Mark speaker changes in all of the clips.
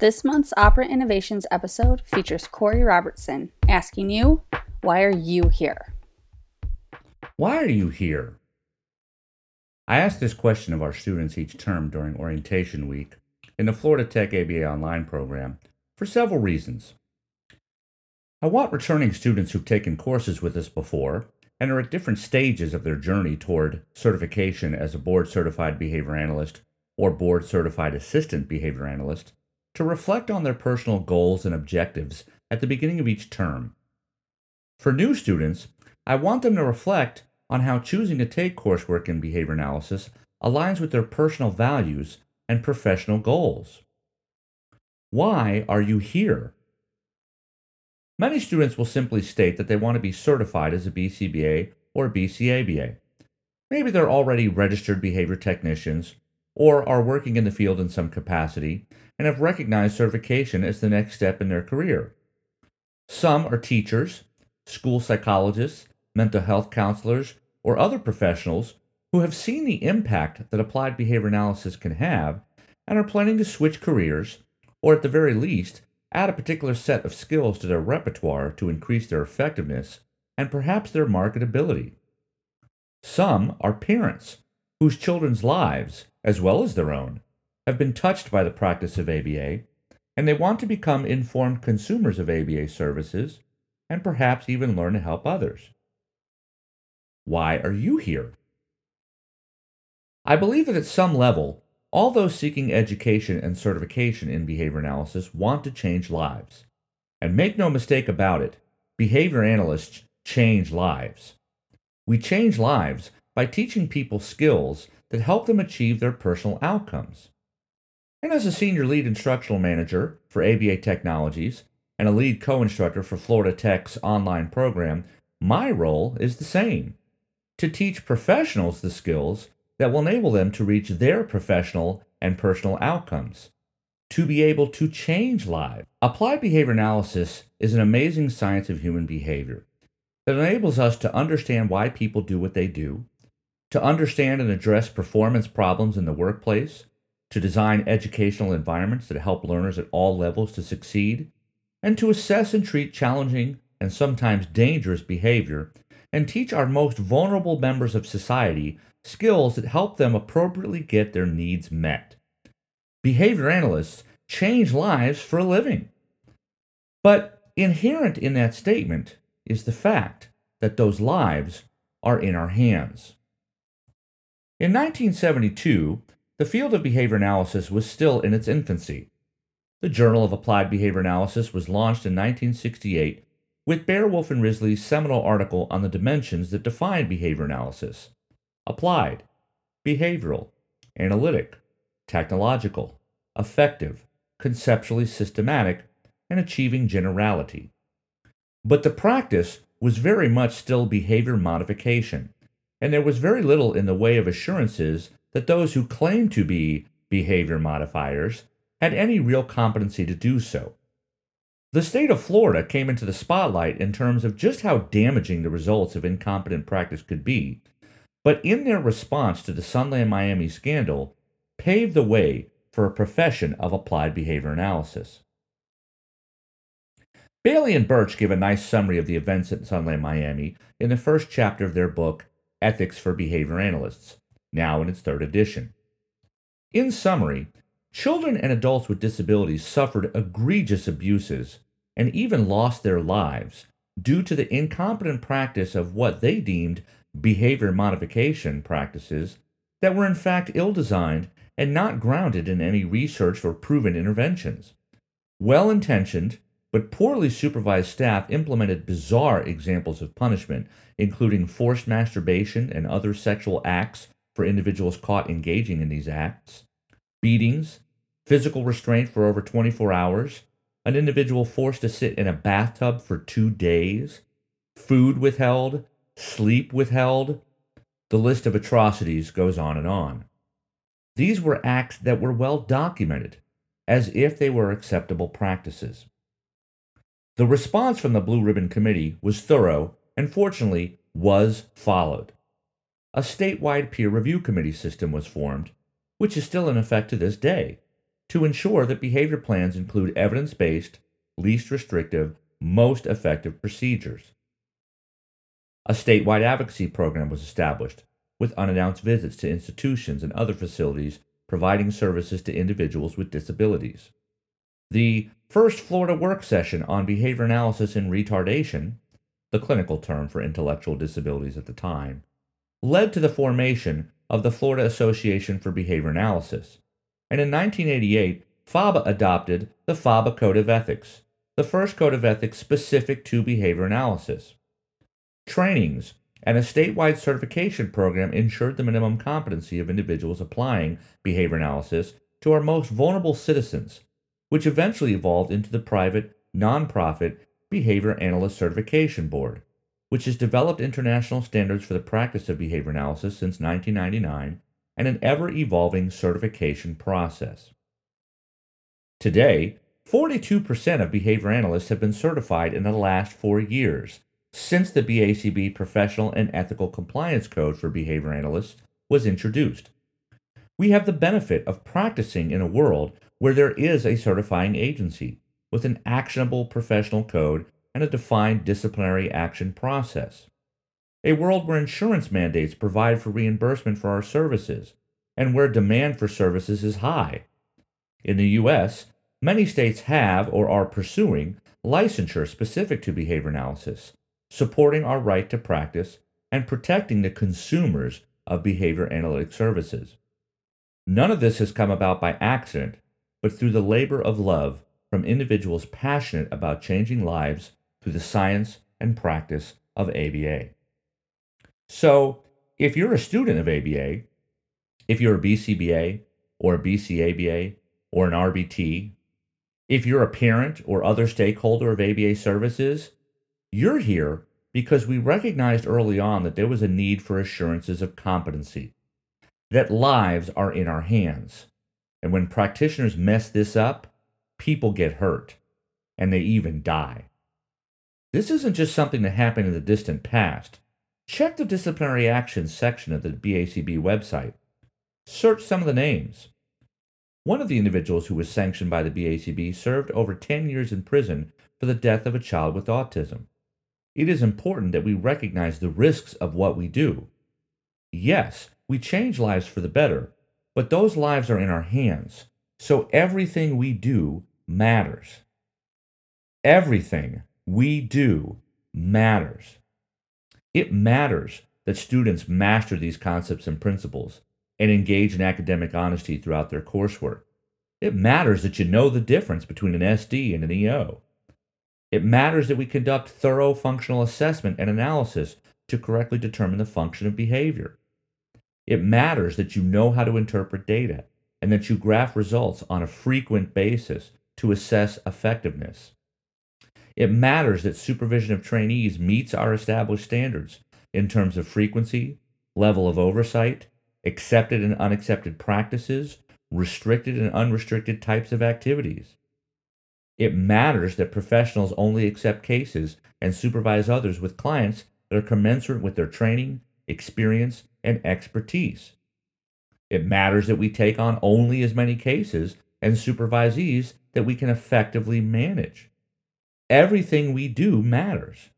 Speaker 1: This month's Operant Innovations episode features Corey Robertson asking you, Why are you here?
Speaker 2: Why are you here? I ask this question of our students each term during orientation week in the Florida Tech ABA Online program for several reasons. I want returning students who've taken courses with us before and are at different stages of their journey toward certification as a board certified behavior analyst or board certified assistant behavior analyst to reflect on their personal goals and objectives at the beginning of each term. For new students, I want them to reflect on how choosing to take coursework in behavior analysis aligns with their personal values and professional goals. Why are you here? Many students will simply state that they want to be certified as a BCBA or BCABA. Maybe they're already registered behavior technicians or are working in the field in some capacity and have recognized certification as the next step in their career. Some are teachers, school psychologists, mental health counselors, or other professionals who have seen the impact that applied behavior analysis can have and are planning to switch careers, or at the very least, add a particular set of skills to their repertoire to increase their effectiveness and perhaps their marketability. Some are parents whose children's lives, as well as their own, have been touched by the practice of ABA, and they want to become informed consumers of ABA services and perhaps even learn to help others. Why are you here? I believe that at some level, all those seeking education and certification in behavior analysis want to change lives. And make no mistake about it, behavior analysts change lives. We change lives by teaching people skills that help them achieve their personal outcomes. And as a senior lead instructional manager for ABA Technologies and a lead co instructor for Florida Tech's online program, my role is the same to teach professionals the skills that will enable them to reach their professional and personal outcomes, to be able to change lives. Applied behavior analysis is an amazing science of human behavior that enables us to understand why people do what they do, to understand and address performance problems in the workplace, to design educational environments that help learners at all levels to succeed, and to assess and treat challenging and sometimes dangerous behavior and teach our most vulnerable members of society skills that help them appropriately get their needs met. Behavior analysts change lives for a living. But inherent in that statement is the fact that those lives are in our hands. In 1972, the field of behavior analysis was still in its infancy. The Journal of Applied Behavior Analysis was launched in 1968 with Baer Wolf and Risley's seminal article on the dimensions that define behavior analysis applied, behavioral, analytic, technological, effective, conceptually systematic, and achieving generality. But the practice was very much still behavior modification, and there was very little in the way of assurances that those who claimed to be behavior modifiers had any real competency to do so. The state of Florida came into the spotlight in terms of just how damaging the results of incompetent practice could be but in their response to the Sunland Miami scandal, paved the way for a profession of applied behavior analysis. Bailey and Burch give a nice summary of the events at Sunland Miami in the first chapter of their book, Ethics for Behavior Analysts, now in its third edition. In summary, children and adults with disabilities suffered egregious abuses and even lost their lives due to the incompetent practice of what they deemed behavior modification practices that were in fact ill designed and not grounded in any research or proven interventions. Well intentioned, but poorly supervised staff implemented bizarre examples of punishment, including forced masturbation and other sexual acts for individuals caught engaging in these acts, beatings, physical restraint for over 24 hours, an individual forced to sit in a bathtub for two days, food withheld, sleep withheld. The list of atrocities goes on and on. These were acts that were well documented, as if they were acceptable practices. The response from the Blue Ribbon Committee was thorough and fortunately was followed. A statewide peer review committee system was formed, which is still in effect to this day, to ensure that behavior plans include evidence based, least restrictive, most effective procedures. A statewide advocacy program was established with unannounced visits to institutions and other facilities providing services to individuals with disabilities. The first Florida work session on behavior analysis in retardation, the clinical term for intellectual disabilities at the time, led to the formation of the Florida Association for Behavior Analysis. And in 1988, FABA adopted the FABA Code of Ethics, the first code of ethics specific to behavior analysis. Trainings and a statewide certification program ensured the minimum competency of individuals applying behavior analysis to our most vulnerable citizens, which eventually evolved into the private, nonprofit Behavior Analyst Certification Board, which has developed international standards for the practice of behavior analysis since 1999 and an ever evolving certification process. Today, 42% of behavior analysts have been certified in the last four years, since the BACB Professional and Ethical Compliance Code for Behavior Analysts was introduced. We have the benefit of practicing in a world where there is a certifying agency with an actionable professional code and a defined disciplinary action process. A world where insurance mandates provide for reimbursement for our services and where demand for services is high. In the U.S., many states have or are pursuing licensure specific to behavior analysis, supporting our right to practice and protecting the consumers of behavior analytic services. None of this has come about by accident, but through the labor of love from individuals passionate about changing lives through the science and practice of ABA. So, if you're a student of ABA, if you're a BCBA or a BCABA or an RBT, if you're a parent or other stakeholder of ABA services, you're here because we recognized early on that there was a need for assurances of competency, that lives are in our hands. And when practitioners mess this up, people get hurt and they even die. This isn't just something that happened in the distant past. Check the disciplinary actions section of the BACB website. Search some of the names. One of the individuals who was sanctioned by the BACB served over 10 years in prison for the death of a child with autism. It is important that we recognize the risks of what we do. Yes, we change lives for the better, but those lives are in our hands, so everything we do matters. Everything we do matters. It matters that students master these concepts and principles and engage in academic honesty throughout their coursework. It matters that you know the difference between an SD and an EO. It matters that we conduct thorough functional assessment and analysis to correctly determine the function of behavior. It matters that you know how to interpret data and that you graph results on a frequent basis to assess effectiveness. It matters that supervision of trainees meets our established standards in terms of frequency, level of oversight, accepted and unaccepted practices, restricted and unrestricted types of activities. It matters that professionals only accept cases and supervise others with clients that are commensurate with their training, experience, and expertise. It matters that we take on only as many cases and supervisees that we can effectively manage. Everything we do matters.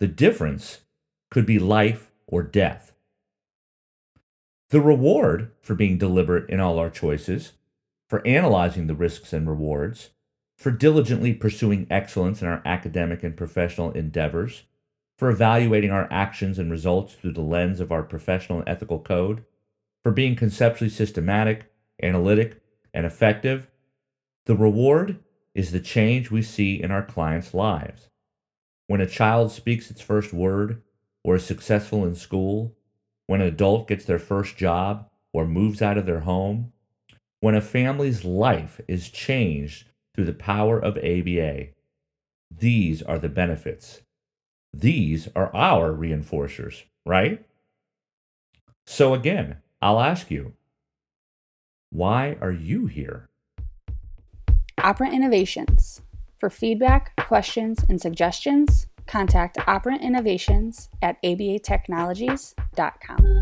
Speaker 2: The difference could be life or death. The reward for being deliberate in all our choices, for analyzing the risks and rewards, for diligently pursuing excellence in our academic and professional endeavors, for evaluating our actions and results through the lens of our professional and ethical code, for being conceptually systematic, analytic, and effective. The reward is the change we see in our clients' lives. When a child speaks its first word, or is successful in school, when an adult gets their first job or moves out of their home, when a family's life is changed through the power of ABA. These are the benefits. These are our reinforcers, right? So again, I'll ask you, why are you here?
Speaker 1: Operant Innovations. For feedback, questions, and suggestions, contact Operant Innovations at abatechnologies.com.